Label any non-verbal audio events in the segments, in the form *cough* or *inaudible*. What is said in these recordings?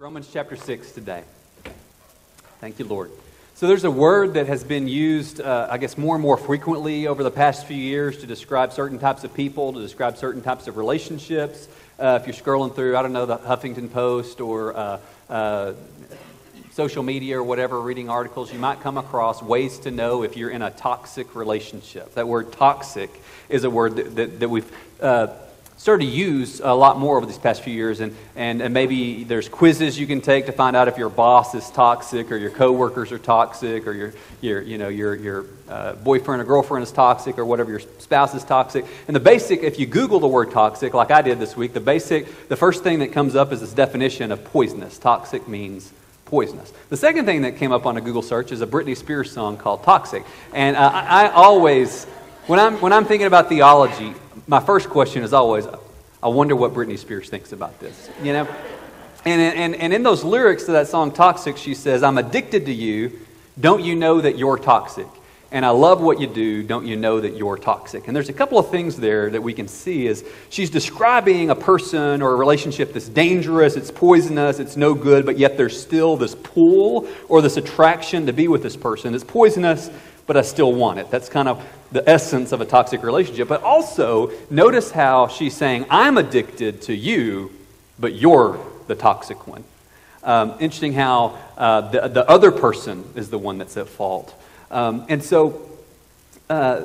Romans chapter 6 today. Thank you, Lord. So there's a word that has been used, uh, I guess, more and more frequently over the past few years to describe certain types of people, to describe certain types of relationships. Uh, if you're scrolling through, I don't know, the Huffington Post or uh, uh social media or whatever, reading articles, you might come across ways to know if you're in a toxic relationship. That word toxic is a word that, that, that we've uh, started to use a lot more over these past few years. And, and, and maybe there's quizzes you can take to find out if your boss is toxic or your coworkers are toxic or your, your, you know, your, your uh, boyfriend or girlfriend is toxic or whatever, your spouse is toxic. And the basic, if you Google the word toxic, like I did this week, the basic, the first thing that comes up is this definition of poisonous. Toxic means poisonous. The second thing that came up on a Google search is a Britney Spears song called Toxic. And uh, I, I always, when I'm, when I'm thinking about theology, my first question is always, I wonder what Britney Spears thinks about this, you know? And, and, and in those lyrics to that song, Toxic, she says, I'm addicted to you. Don't you know that you're toxic? And I love what you do. Don't you know that you're toxic? And there's a couple of things there that we can see is she's describing a person or a relationship that's dangerous, it's poisonous, it's no good, but yet there's still this pull or this attraction to be with this person. It's poisonous, but I still want it. That's kind of the essence of a toxic relationship. But also, notice how she's saying, I'm addicted to you, but you're the toxic one. Um, interesting how uh, the, the other person is the one that's at fault. Um, and so, uh,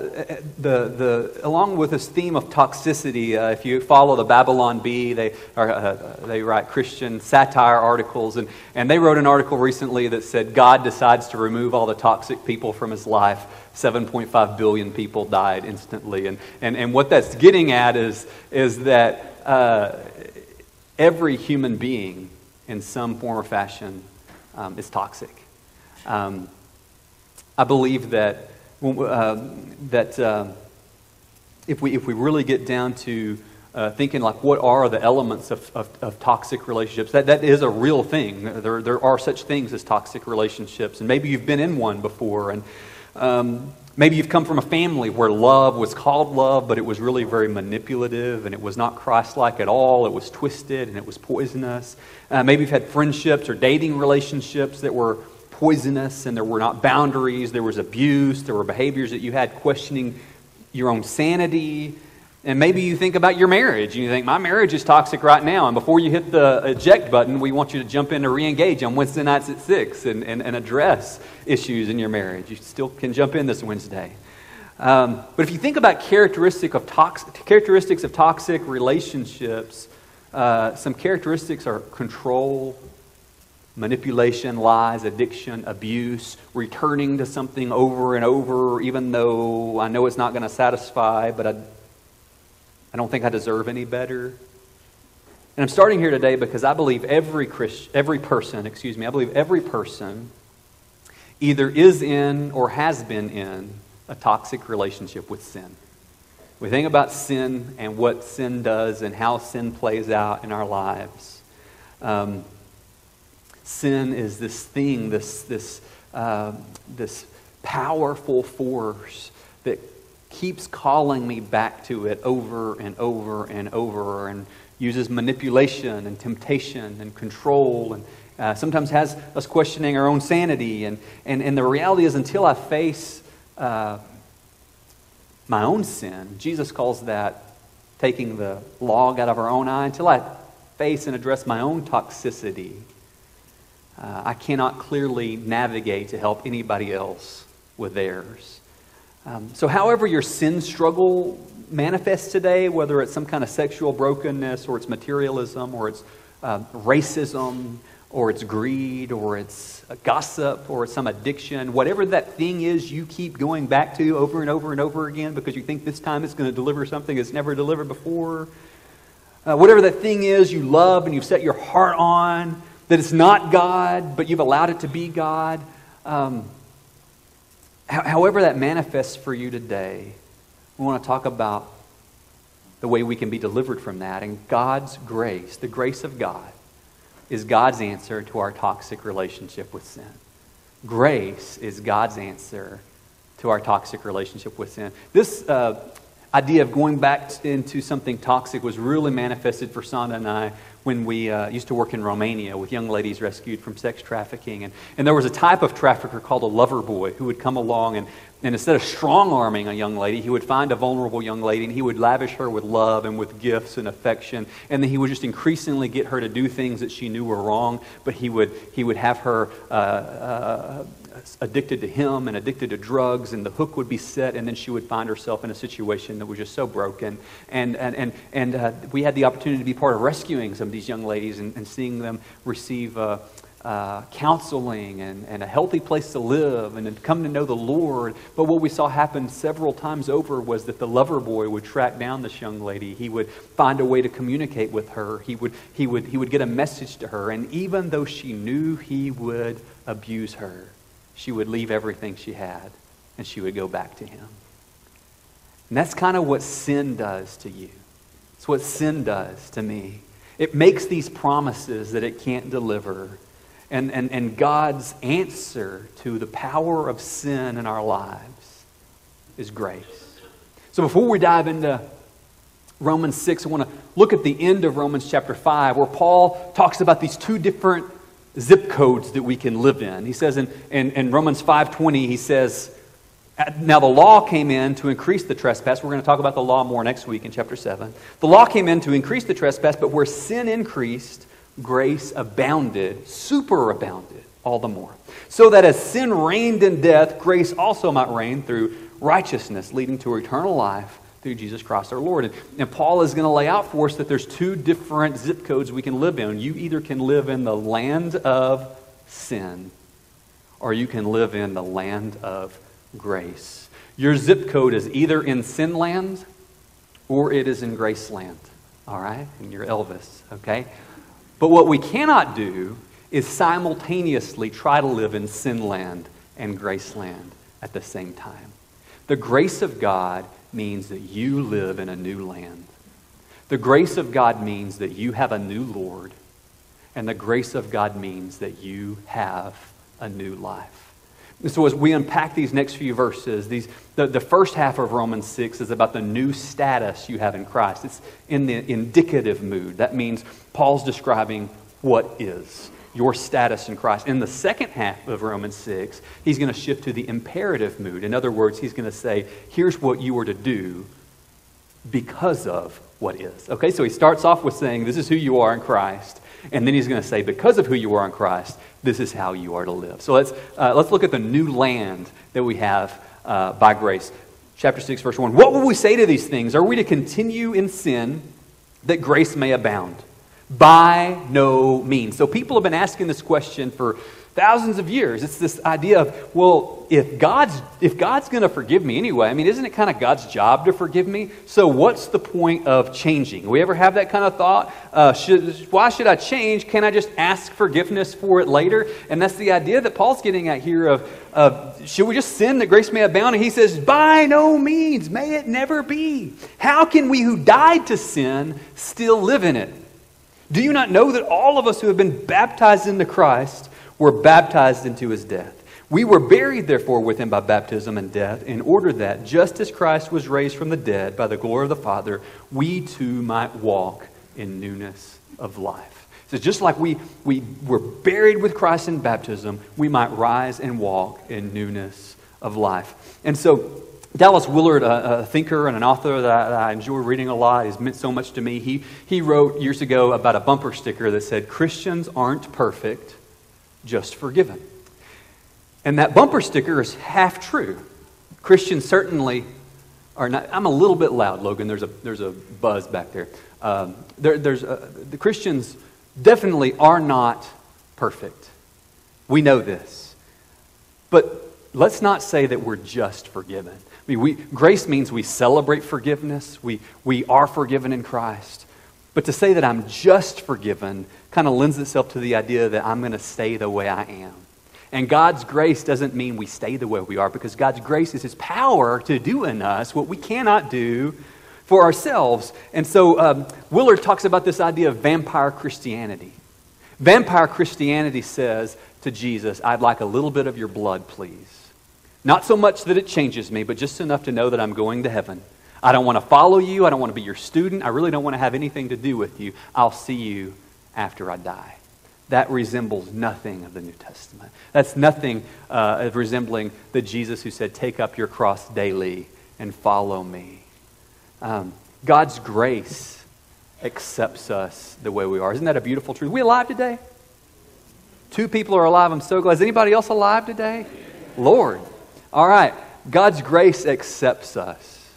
the, the, along with this theme of toxicity, uh, if you follow the Babylon Bee, they, are, uh, they write Christian satire articles, and, and they wrote an article recently that said God decides to remove all the toxic people from his life 7.5 billion people died instantly. And, and, and what that's getting at is, is that uh, every human being, in some form or fashion, um, is toxic. Um, I believe that, uh, that uh, if, we, if we really get down to uh, thinking like what are the elements of, of, of, toxic relationships that, that is a real thing there, there are such things as toxic relationships and maybe you've been in one before and um, maybe you've come from a family where love was called love, but it was really very manipulative and it was not Christ like at all. It was twisted and it was poisonous. Uh, maybe you've had friendships or dating relationships that were poisonous and there were not boundaries, there was abuse, there were behaviors that you had questioning your own sanity. And maybe you think about your marriage and you think, my marriage is toxic right now. And before you hit the eject button, we want you to jump in to re engage on Wednesday nights at 6 and, and, and, address issues in your marriage. You still can jump in this Wednesday. Um, but if you think about characteristic of characteristics of toxic relationships, uh, some characteristics are control, manipulation, lies, addiction, abuse, returning to something over and over, even though I know it's not going to satisfy, but I I don't think I deserve any better. And I'm starting here today because I believe every Christ, every person, excuse me, I believe every person either is in or has been in a toxic relationship with sin. We think about sin and what sin does and how sin plays out in our lives. Um, sin is this thing, this, this, uh, this powerful force that keeps calling me back to it over and over and over and uses manipulation and temptation and control and uh, sometimes has us questioning our own sanity. And, and, and the reality is, until I face uh, my own sin, Jesus calls that taking the log out of our own eye, until I face and address my own toxicity, uh, I cannot clearly navigate to help anybody else with theirs. Um, so, however, your sin struggle manifests today, whether it's some kind of sexual brokenness, or it's materialism, or it's uh, racism, or it's greed, or it's gossip, or some addiction, whatever that thing is you keep going back to over and over and over again because you think this time it's going to deliver something it's never delivered before. Uh, whatever that thing is you love and you've set your heart on, that it's not God, but you've allowed it to be God. Um, However, that manifests for you today, we want to talk about the way we can be delivered from that. And God's grace, the grace of God, is God's answer to our toxic relationship with sin. Grace is God's answer to our toxic relationship with sin. This, uh, idea of going back into something toxic was really manifested for Sanda and I when we uh, used to work in Romania with young ladies rescued from sex trafficking. And, and there was a type of trafficker called a lover boy who would come along and, and instead of strong arming a young lady, he would find a vulnerable young lady and he would lavish her with love and with gifts and affection. And then he would just increasingly get her to do things that she knew were wrong, but he would, he would have her. Uh, uh, addicted to him and addicted to drugs, and the hook would be set, and then she would find herself in a situation that was just so broken. And, and, and, and uh, we had the opportunity to be part of rescuing some of these young ladies and, and seeing them receive. Uh, uh, counseling and, and a healthy place to live and come to know the Lord. But what we saw happen several times over was that the lover boy would track down this young lady. He would find a way to communicate with her. He would, he would, he would get a message to her. And even though she knew he would abuse her, she would leave everything she had and she would go back to him. And that's kind of what sin does to you. It's what sin does to me. It makes these promises that it can't deliver. And, and, and God's answer to the power of sin in our lives is grace. So before we dive into Romans 6, I want to look at the end of Romans chapter 5, where Paul talks about these two different zip codes that we can live in. He says in, in, in Romans 5.20, he says, now the law came in to increase the trespass. We're going to talk about the law more next week in chapter 7. The law came in to increase the trespass, but where sin increased, grace abounded, superabounded all the more. So that as sin reigned in death, grace also might reign through righteousness, leading to eternal life through Jesus Christ our Lord. And, and Paul is going to lay out for us that there's two different zip codes we can live in. You either can live in the land of sin, or you can live in the land of grace. Your zip code is either in sin land or it is in grace land. All right? And you're Elvis, okay? But what we cannot do is simultaneously try to live in sin land and grace land at the same time. The grace of God means that you live in a new land. The grace of God means that you have a new Lord. And the grace of God means that you have a new life. And so, as we unpack these next few verses, these, the, the first half of Romans 6 is about the new status you have in Christ. It's in the indicative mood. That means Paul's describing what is your status in Christ. In the second half of Romans 6, he's going to shift to the imperative mood. In other words, he's going to say, here's what you are to do because of what is. Okay, so he starts off with saying, this is who you are in Christ. And then he's going to say, because of who you are in Christ, this is how you are to live. So let's, uh, let's look at the new land that we have uh, by grace. Chapter 6, verse 1. What will we say to these things? Are we to continue in sin that grace may abound? By no means. So people have been asking this question for thousands of years. It's this idea of, well, if God's, if God's going to forgive me anyway, I mean, isn't it kind of God's job to forgive me? So what's the point of changing? We ever have that kind of thought? Uh, should, why should I change? Can I just ask forgiveness for it later? And that's the idea that Paul's getting at here of, of should we just sin that grace may abound? And he says, by no means, may it never be. How can we who died to sin still live in it? Do you not know that all of us who have been baptized into Christ were baptized into his death? We were buried, therefore, with him by baptism and death, in order that, just as Christ was raised from the dead by the glory of the Father, we too might walk in newness of life. So, just like we, we were buried with Christ in baptism, we might rise and walk in newness of life. And so, Dallas Willard, a, a, thinker and an author that I, that I, enjoy reading a lot, has meant so much to me. He, he wrote years ago about a bumper sticker that said, Christians aren't perfect, just forgiven. And that bumper sticker is half true. Christians certainly are not. I'm a little bit loud, Logan. There's a, there's a buzz back there. Um, there there's a, the Christians definitely are not perfect. We know this. But let's not say that we're just forgiven. I mean, we, grace means we celebrate forgiveness, we, we are forgiven in Christ. But to say that I'm just forgiven kind of lends itself to the idea that I'm going to stay the way I am. And God's grace doesn't mean we stay the way we are because God's grace is His power to do in us what we cannot do for ourselves. And so um, Willard talks about this idea of vampire Christianity. Vampire Christianity says to Jesus, I'd like a little bit of your blood, please. Not so much that it changes me, but just enough to know that I'm going to heaven. I don't want to follow you. I don't want to be your student. I really don't want to have anything to do with you. I'll see you after I die. That resembles nothing of the New Testament. That's nothing uh, of resembling the Jesus who said, Take up your cross daily and follow me. Um, God's grace accepts us the way we are. Isn't that a beautiful truth? Are we alive today? Two people are alive. I'm so glad. Is anybody else alive today? Lord. All right. God's grace accepts us.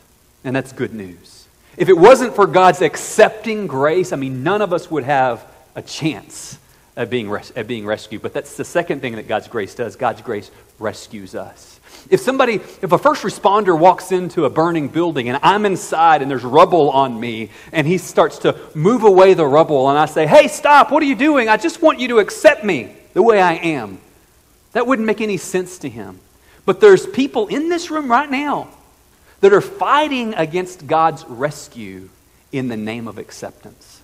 And that's good news. If it wasn't for God's accepting grace, I mean, none of us would have a chance at being, res- at being rescued. But that's the second thing that God's grace does God's grace rescues us. If somebody, if a first responder walks into a burning building and I'm inside and there's rubble on me and he starts to move away the rubble and I say, hey, stop, what are you doing? I just want you to accept me the way I am. That wouldn't make any sense to him. But there's people in this room right now that are fighting against God's rescue in the name of acceptance.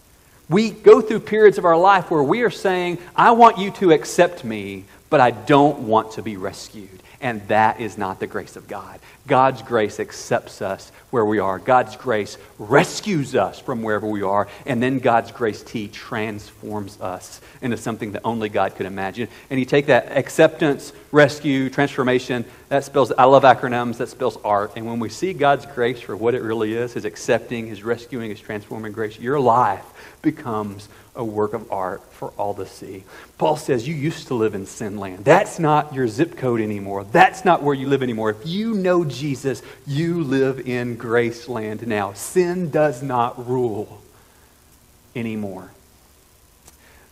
We go through periods of our life where we are saying, I want you to accept me, but I don't want to be rescued. And that is not the grace of God. God's grace accepts us where we are. God's grace rescues us from wherever we are. And then God's grace T transforms us into something that only God could imagine. And you take that acceptance, rescue, transformation, that spells, I love acronyms, that spells art. And when we see God's grace for what it really is, his accepting, his rescuing, his transforming grace, your life becomes a work of art for all to see. Paul says, You used to live in sin land. That's not your zip code anymore. That's not where you live anymore. If you know Jesus, you live in grace land now. Sin does not rule anymore.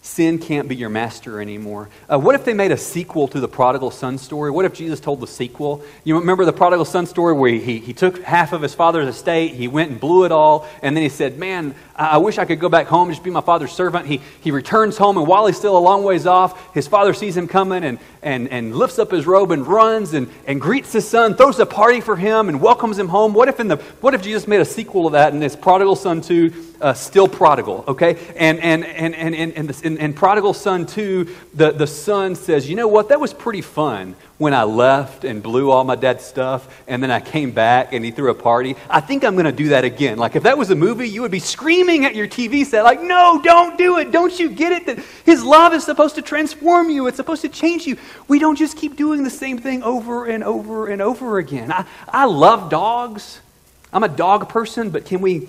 Sin can't be your master anymore. Uh, what if they made a sequel to the prodigal son story? What if Jesus told the sequel? You remember the prodigal son story where he, he took half of his father's estate, he went and blew it all, and then he said, Man, I wish I could go back home and just be my father's servant. He, he returns home, and while he's still a long ways off, his father sees him coming and, and, and lifts up his robe and runs and, and greets his son, throws a party for him, and welcomes him home. What if, in the, what if Jesus made a sequel of that and this prodigal son 2, uh, still prodigal, okay? And, and, and, and, and, and, and, and prodigal son 2, the, the son says, You know what? That was pretty fun when I left and blew all my dad's stuff, and then I came back and he threw a party. I think I'm going to do that again. Like, if that was a movie, you would be screaming at your TV set, like, no, don't do it. Don't you get it? That his love is supposed to transform you, it's supposed to change you. We don't just keep doing the same thing over and over and over again. I, I love dogs. I'm a dog person, but can we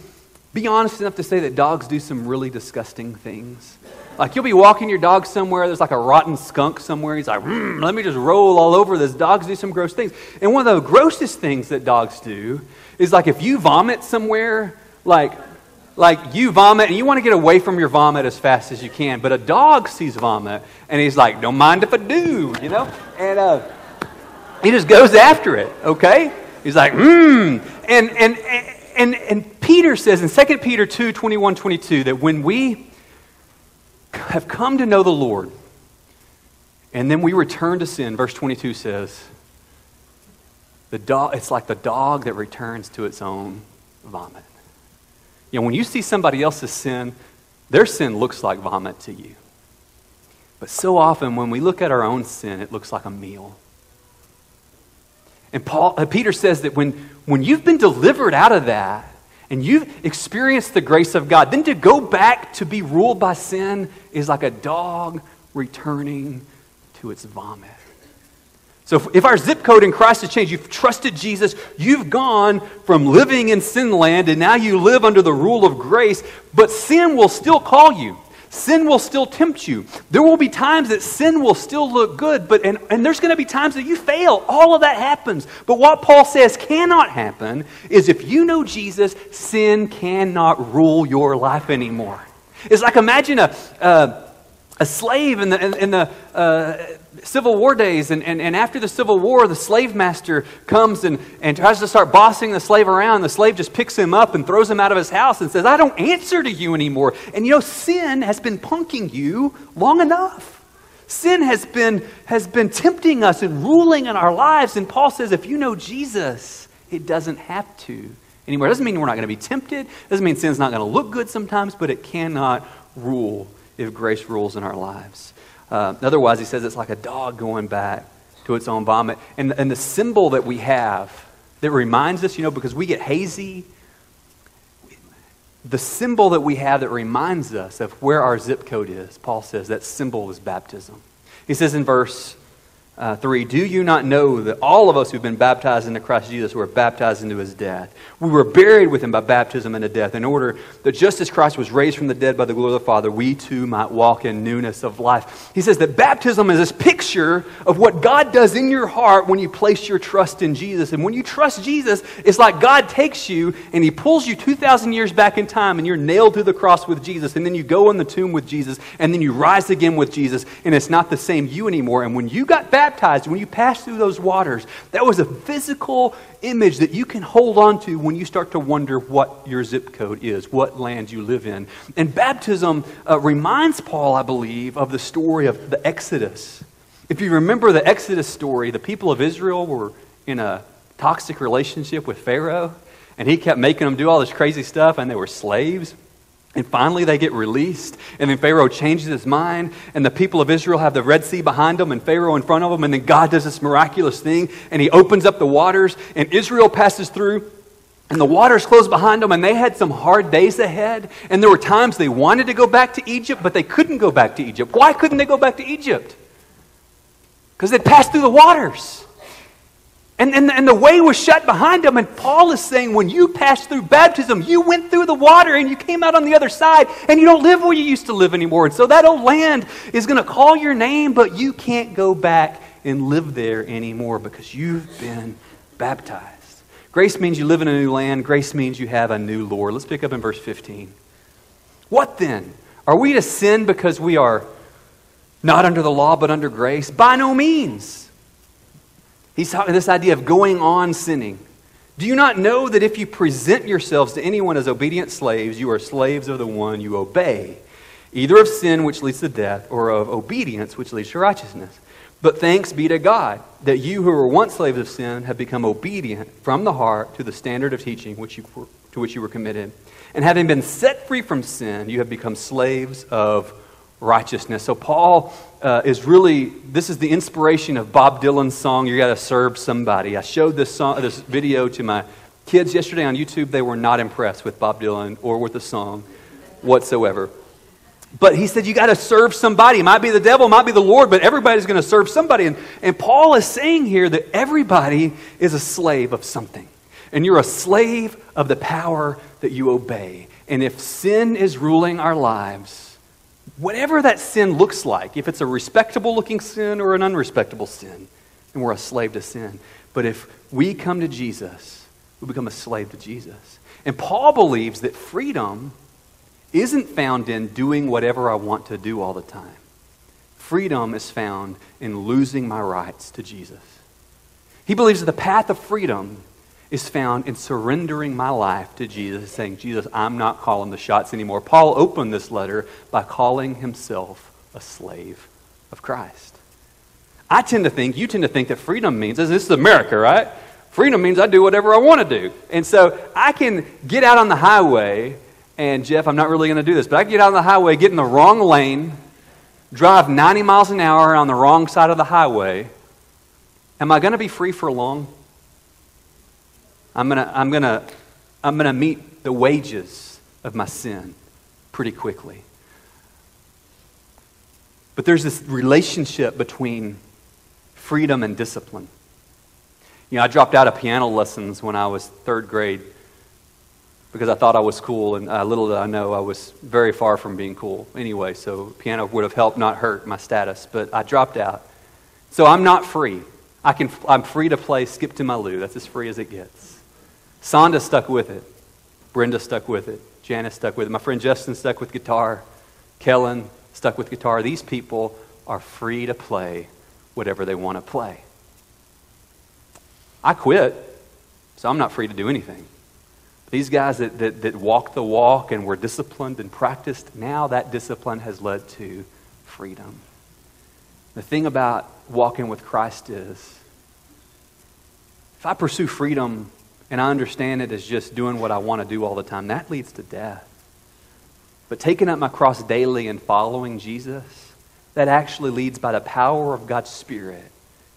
be honest enough to say that dogs do some really disgusting things? Like you'll be walking your dog somewhere, there's like a rotten skunk somewhere. He's like, mm, let me just roll all over this. Dogs do some gross things. And one of the grossest things that dogs do is like if you vomit somewhere, like like you vomit and you want to get away from your vomit as fast as you can, but a dog sees vomit and he's like, don't mind if I do, you know? And uh, he just goes after it, okay? He's like, hmm. And, and, and, and Peter says in 2 Peter 2 21, 22 that when we have come to know the Lord, and then we return to sin, verse 22 says, the dog, it's like the dog that returns to its own vomit. You know, when you see somebody else's sin, their sin looks like vomit to you. But so often when we look at our own sin, it looks like a meal. And Paul, uh, Peter says that when, when you've been delivered out of that, and you've experienced the grace of God, then to go back to be ruled by sin is like a dog returning to its vomit. So if, if, our zip code in Christ has changed, you've trusted Jesus, you've gone from living in sin land and now you live under the rule of grace, but sin will still call you. Sin will still tempt you. There will be times that sin will still look good, but and, and there's going to be times that you fail. All of that happens. But what Paul says cannot happen is if you know Jesus, sin cannot rule your life anymore. It's like imagine a, uh, a slave in the, in, in the uh, Civil War days, and, and, and after the Civil War, the slave master comes and, and tries to start bossing the slave around. The slave just picks him up and throws him out of his house and says, I don't answer to you anymore. And you know, sin has been punking you long enough. Sin has been, has been tempting us and ruling in our lives. And Paul says, if you know Jesus, it doesn't have to anymore. It doesn't mean we're not going to be tempted. It doesn't mean sin's not going to look good sometimes, but it cannot rule if grace rules in our lives. Uh, otherwise, he says it's like a dog going back to its own vomit. And, and the symbol that we have that reminds us, you know, because we get hazy the symbol that we have that reminds us of where our zip code is, Paul says that symbol is baptism. He says in verse uh, 3 Do you not know that all of us who've been baptized into Christ Jesus were baptized into his death? We were buried with him by baptism into death, in order that just as Christ was raised from the dead by the glory of the Father, we too might walk in newness of life. He says that baptism is this picture of what God does in your heart when you place your trust in Jesus. And when you trust Jesus, it's like God takes you and he pulls you 2,000 years back in time, and you're nailed to the cross with Jesus, and then you go in the tomb with Jesus, and then you rise again with Jesus, and it's not the same you anymore. And when you got baptized, baptized, when you pass through those waters, that was a physical image that you can hold on to when you start to wonder what your zip code is, what land you live in. And baptism uh, reminds Paul, I believe, of the story of the Exodus. If you remember the Exodus story, the people of Israel were in a toxic relationship with Pharaoh, and he kept making them do all this crazy stuff, and they were slaves. And finally, they get released. And then Pharaoh changes his mind. And the people of Israel have the Red Sea behind them and Pharaoh in front of them. And then God does this miraculous thing. And he opens up the waters. And Israel passes through. And the waters close behind them. And they had some hard days ahead. And there were times they wanted to go back to Egypt, but they couldn't go back to Egypt. Why couldn't they go back to Egypt? Because they passed through the waters. And, and, and the way was shut behind them. And Paul is saying, when you passed through baptism, you went through the water and you came out on the other side, and you don't live where you used to live anymore. And so that old land is going to call your name, but you can't go back and live there anymore because you've been baptized. Grace means you live in a new land, grace means you have a new Lord. Let's pick up in verse 15. What then? Are we to sin because we are not under the law but under grace? By no means. He's talking this idea of going on sinning. Do you not know that if you present yourselves to anyone as obedient slaves, you are slaves of the one you obey, either of sin which leads to death or of obedience which leads to righteousness? But thanks be to God that you who were once slaves of sin have become obedient from the heart to the standard of teaching which you, to which you were committed. And having been set free from sin, you have become slaves of righteousness. So Paul uh, is really, this is the inspiration of Bob Dylan's song, You Gotta Serve Somebody. I showed this, song, this video to my kids yesterday on YouTube. They were not impressed with Bob Dylan or with the song whatsoever. But he said, You got to serve somebody. It might be the devil, it might be the Lord, but everybody's going to serve somebody. And, and Paul is saying here that everybody is a slave of something. And you're a slave of the power that you obey. And if sin is ruling our lives, whatever that sin looks like, if it's a respectable looking sin or an unrespectable sin, then we're a slave to sin. But if we come to Jesus, we become a slave to Jesus. And Paul believes that freedom isn't found in doing whatever I want to do all the time. Freedom is found in losing my rights to Jesus. He believes that the path of freedom is found in surrendering my life to Jesus, saying, Jesus, I'm not calling the shots anymore. Paul opened this letter by calling himself a slave of Christ. I tend to think, you tend to think that freedom means, this is America, right? Freedom means I do whatever I want to do. And so I can get out on the highway, and Jeff, I'm not really going to do this, but I can get out on the highway, get in the wrong lane, drive 90 miles an hour on the wrong side of the highway. Am I going to be free for long? I'm going to I'm going to I'm going to meet the wages of my sin pretty quickly. But there's this relationship between freedom and discipline. You know, I dropped out of piano lessons when I was third grade because I thought I was cool, and uh, little did I know I was very far from being cool anyway, so piano would have helped not hurt my status, but I dropped out. So I'm not free. I can, I'm free to play Skip to My Lou. That's as free as it gets. Sonda stuck with it. Brenda stuck with it. Janice stuck with it. My friend Justin stuck with guitar. Kellen stuck with guitar. These people are free to play whatever they want to play. I quit, so I'm not free to do anything. These guys that, that, that walked the walk and were disciplined and practiced, now that discipline has led to freedom. The thing about walking with Christ is if I pursue freedom and I understand it as just doing what I want to do all the time, that leads to death. But taking up my cross daily and following Jesus, that actually leads by the power of God's Spirit.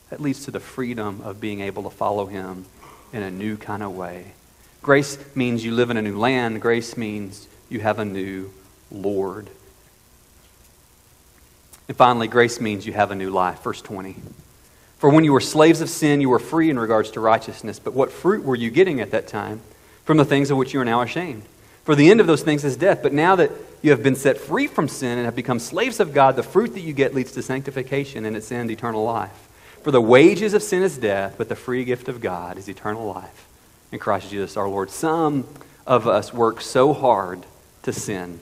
That leads to the freedom of being able to follow Him in a new kind of way. Grace means you live in a new land. Grace means You have a new Lord. And finally, grace means you have a new life. Verse 20. For when you were slaves of sin, you were free in regards to righteousness. But what fruit were you getting at that time from the things of which you are now ashamed? For the end of those things is death. But now that you have been set free from sin and have become slaves of God, the fruit that you get leads to sanctification and its end, eternal life. For the wages of sin is death, but the free gift of God is eternal life in Christ Jesus our Lord. Some of us work so hard to sin,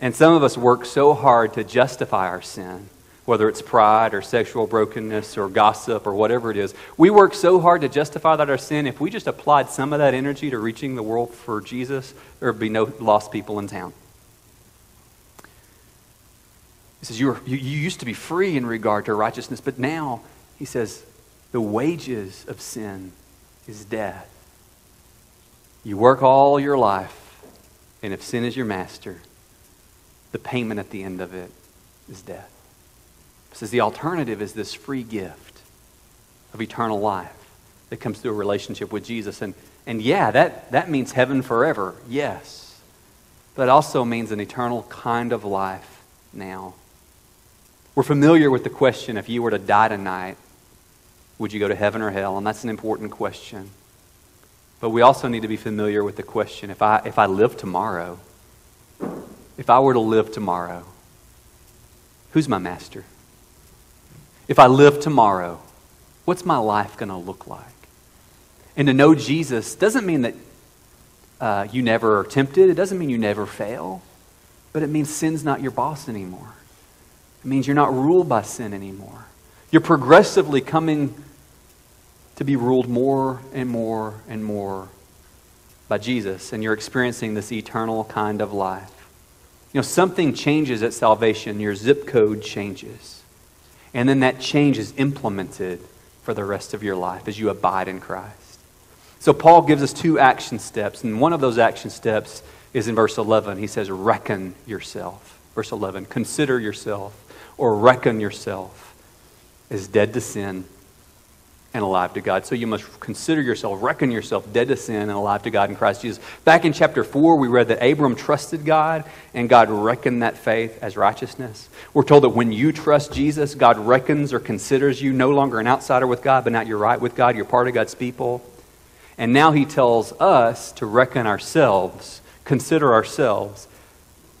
and some of us work so hard to justify our sin whether it's pride or sexual brokenness or gossip or whatever it is. We work so hard to justify that our sin. If we just applied some of that energy to reaching the world for Jesus, there would be no lost people in town. He says, you, were, you, you used to be free in regard to righteousness, but now, he says, the wages of sin is death. You work all your life, and if sin is your master, the payment at the end of it is death says the alternative is this free gift of eternal life that comes through a relationship with Jesus. And, and yeah, that, that means heaven forever, yes. But it also means an eternal kind of life now. We're familiar with the question if you were to die tonight, would you go to heaven or hell? And that's an important question. But we also need to be familiar with the question if I, if I live tomorrow, if I were to live tomorrow, who's my master? If I live tomorrow, what's my life going to look like? And to know Jesus doesn't mean that uh, you never are tempted, it doesn't mean you never fail, but it means sin's not your boss anymore. It means you're not ruled by sin anymore. You're progressively coming to be ruled more and more and more by Jesus, and you're experiencing this eternal kind of life. You know, something changes at salvation, your zip code changes. And then that change is implemented for the rest of your life as you abide in Christ. So Paul gives us two action steps, and one of those action steps is in verse 11. He says, Reckon yourself. Verse 11, consider yourself or reckon yourself as dead to sin and alive to God. So you must consider yourself, reckon yourself dead to sin and alive to God in Christ Jesus. Back in chapter 4, we read that Abram trusted God and God reckoned that faith as righteousness. We're told that when you trust Jesus, God reckons or considers you no longer an outsider with God, but now you're right with God, you're part of God's people. And now he tells us to reckon ourselves, consider ourselves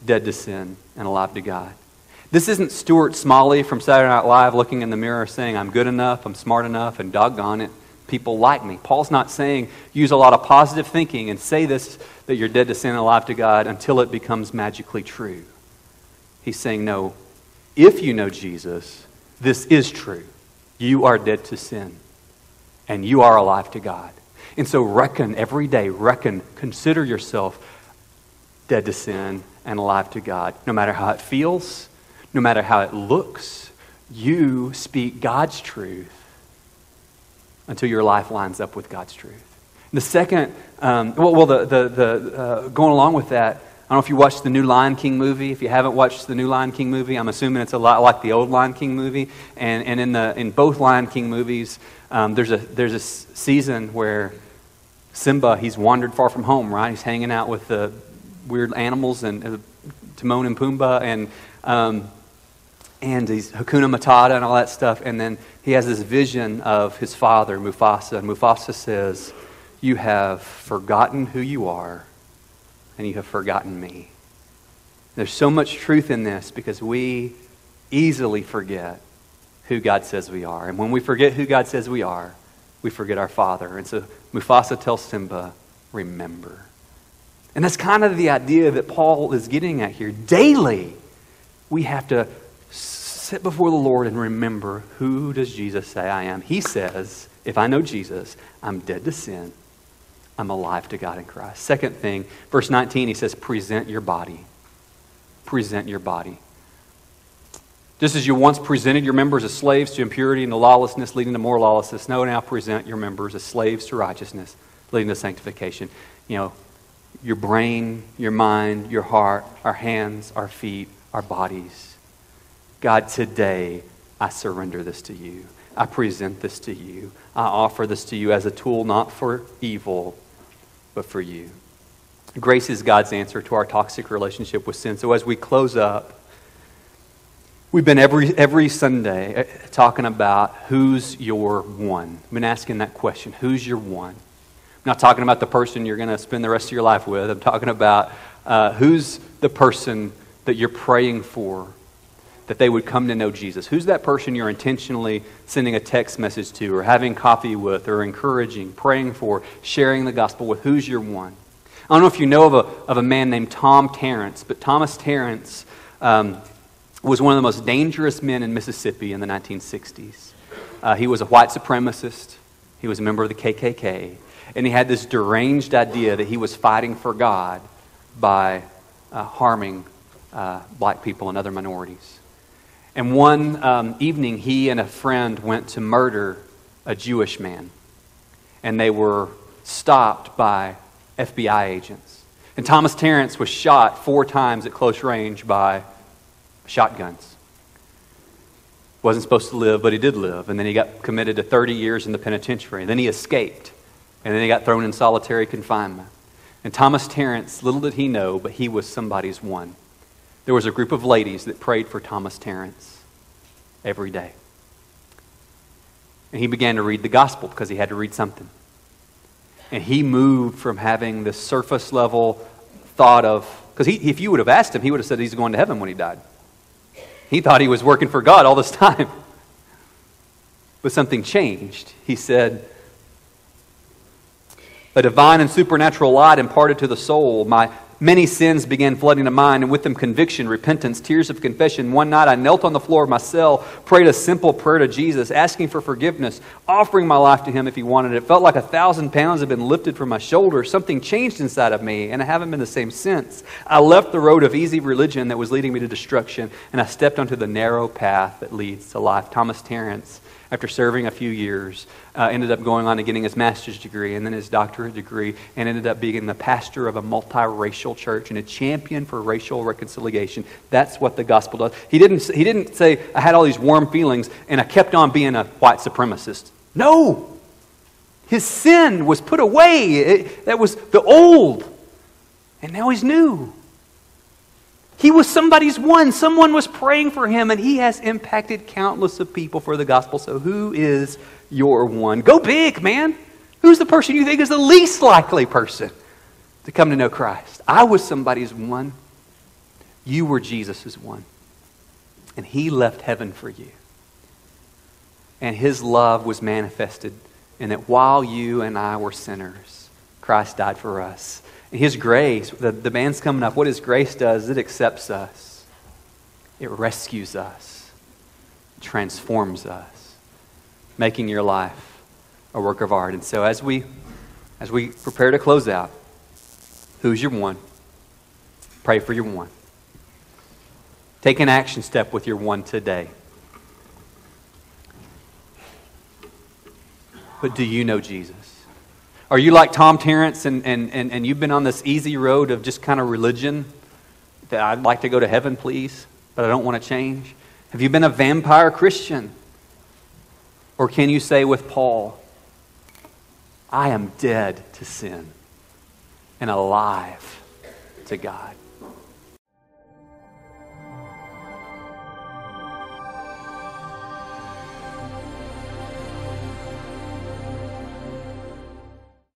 dead to sin and alive to God. This isn't Stuart Smalley from Saturday Night Live looking in the mirror saying, I'm good enough, I'm smart enough, and doggone it, people like me. Paul's not saying use a lot of positive thinking and say this that you're dead to sin and alive to God until it becomes magically true. He's saying, no, if you know Jesus, this is true. You are dead to sin and you are alive to God. And so reckon every day, reckon, consider yourself dead to sin and alive to God, no matter how it feels no matter how it looks, you speak God's truth until your life lines up with God's truth. And The second, um, well, well, the, the, the, uh, going along with that, I don't know if you watched the new Lion King movie. If you haven't watched the new Lion King movie, I'm assuming it's a lot like the old Lion King movie. And, and in, the, in both Lion King movies, um, there's, a, there's a season where Simba, he's wandered far from home, right? He's hanging out with the weird animals and uh, Timon and Pumbaa. And um, and he's Hakuna Matata and all that stuff. And then he has this vision of his father, Mufasa. And Mufasa says, You have forgotten who you are, and you have forgotten me. There's so much truth in this because we easily forget who God says we are. And when we forget who God says we are, we forget our Father. And so Mufasa tells Simba, Remember. And that's kind of the idea that Paul is getting at here. Daily, we have to sit before the Lord and remember who does Jesus say I am? He says, if I know Jesus, I'm dead to sin. I'm alive to God in Christ. Second thing, verse 19, he says, present your body. Present your body. Just as you once presented your members as slaves to impurity and to lawlessness, leading to more lawlessness, no, now present your members as slaves to righteousness, leading to sanctification. You know, your brain, your mind, your heart, our hands, our feet, our bodies God, today I surrender this to you. I present this to you. I offer this to you as a tool not for evil, but for you. Grace is God's answer to our toxic relationship with sin. So as we close up, we've been every, every Sunday uh, talking about who's your one. I've been asking that question who's your one? I'm not talking about the person you're going to spend the rest of your life with. I'm talking about uh, who's the person that you're praying for that they would come to know Jesus? Who's that person you're intentionally sending a text message to, or having coffee with, or encouraging, praying for, sharing the gospel with? Who's your one? I don't know if you know of a, of a man named Tom Tarrants, but Thomas Tarrants um, was one of the most dangerous men in Mississippi in the 1960s. Uh, he was a white supremacist, he was a member of the KKK, and he had this deranged idea that he was fighting for God by uh, harming uh, black people and other minorities. And one um, evening, he and a friend went to murder a Jewish man. And they were stopped by FBI agents. And Thomas Tarrants was shot four times at close range by shotguns. Wasn't supposed to live, but he did live. And then he got committed to 30 years in the penitentiary. And Then he escaped. And then he got thrown in solitary confinement. And Thomas Tarrants, little did he know, but he was somebody's one there was a group of ladies that prayed for Thomas Tarrants every day. And he began to read the gospel because he had to read something. And he moved from having this surface level thought of, because if you would have asked him, he would have said he's going to heaven when he died. He thought he was working for God all this *laughs* time. But something changed. He said, A divine and supernatural light imparted to the soul. My Many sins began flooding to mind, and with them conviction, repentance, tears of confession. One night I knelt on the floor of my cell, prayed a simple prayer to Jesus, asking for forgiveness, offering my life to Him if He wanted it. It felt like a thousand pounds had been lifted from my shoulders. Something changed inside of me, and I haven't been the same since. I left the road of easy religion that was leading me to destruction, and I stepped onto the narrow path that leads to life. Thomas Tarrants after serving a few years, uh, ended up going on and getting his master's degree and then his doctorate degree, and ended up being the pastor of a multiracial church and a champion for racial reconciliation. That's what the gospel does. He didn't, he didn't say, I had all these warm feelings and I kept on being a white supremacist. No! His sin was put away. It, that was the old. And now he's new. He was somebody's one. Someone was praying for him, and he has impacted countless of people for the gospel. So, who is your one? Go big, man. Who's the person you think is the least likely person to come to know Christ? I was somebody's one. You were Jesus' one. And he left heaven for you. And his love was manifested in that while you and I were sinners, Christ died for us. His grace, the, the band's coming up. What His grace does, it accepts us, it rescues us, transforms us, making your life a work of art. And so as we as we prepare to close out, who's your one? Pray for your one. Take an action step with your one today. But do you know Jesus? Are you like Tom Tarrants and, and, and, and you've been on this easy road of just kind of religion? That I'd like to go to heaven, please, but I don't want to change? Have you been a vampire Christian? Or can you say with Paul, I am dead to sin and alive to God?